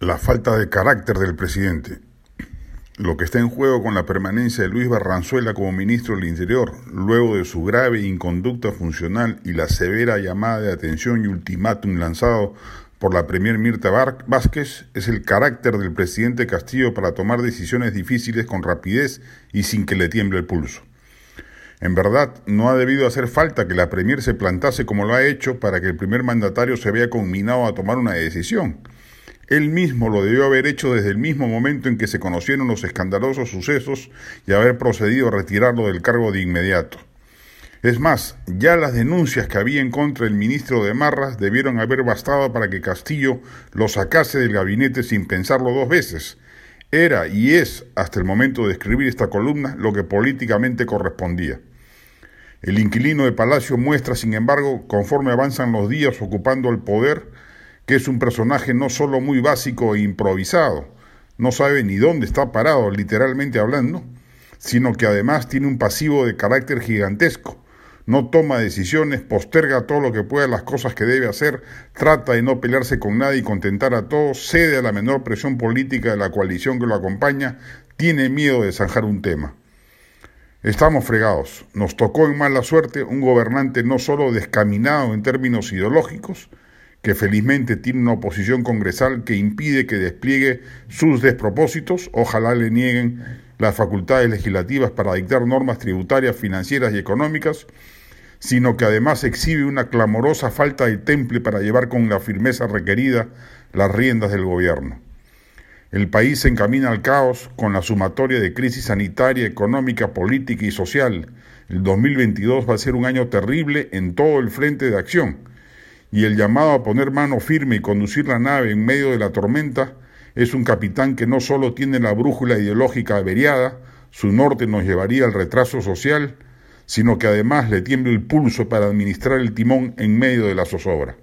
la falta de carácter del presidente. Lo que está en juego con la permanencia de Luis Barranzuela como ministro del Interior, luego de su grave inconducta funcional y la severa llamada de atención y ultimátum lanzado por la premier Mirta Vázquez, es el carácter del presidente Castillo para tomar decisiones difíciles con rapidez y sin que le tiemble el pulso. En verdad, no ha debido hacer falta que la premier se plantase como lo ha hecho para que el primer mandatario se vea conminado a tomar una decisión él mismo lo debió haber hecho desde el mismo momento en que se conocieron los escandalosos sucesos y haber procedido a retirarlo del cargo de inmediato. Es más, ya las denuncias que había en contra del ministro de Marras debieron haber bastado para que Castillo lo sacase del gabinete sin pensarlo dos veces. Era y es, hasta el momento de escribir esta columna, lo que políticamente correspondía. El inquilino de Palacio muestra, sin embargo, conforme avanzan los días ocupando el poder, que es un personaje no solo muy básico e improvisado, no sabe ni dónde está parado, literalmente hablando, sino que además tiene un pasivo de carácter gigantesco. No toma decisiones, posterga todo lo que pueda las cosas que debe hacer, trata de no pelearse con nadie y contentar a todos, cede a la menor presión política de la coalición que lo acompaña, tiene miedo de zanjar un tema. Estamos fregados. Nos tocó en mala suerte un gobernante no solo descaminado en términos ideológicos, que felizmente tiene una oposición congresal que impide que despliegue sus despropósitos, ojalá le nieguen las facultades legislativas para dictar normas tributarias, financieras y económicas, sino que además exhibe una clamorosa falta de temple para llevar con la firmeza requerida las riendas del gobierno. El país se encamina al caos con la sumatoria de crisis sanitaria, económica, política y social. El 2022 va a ser un año terrible en todo el frente de acción y el llamado a poner mano firme y conducir la nave en medio de la tormenta es un capitán que no solo tiene la brújula ideológica averiada, su norte nos llevaría al retraso social, sino que además le tiembla el pulso para administrar el timón en medio de la zozobra.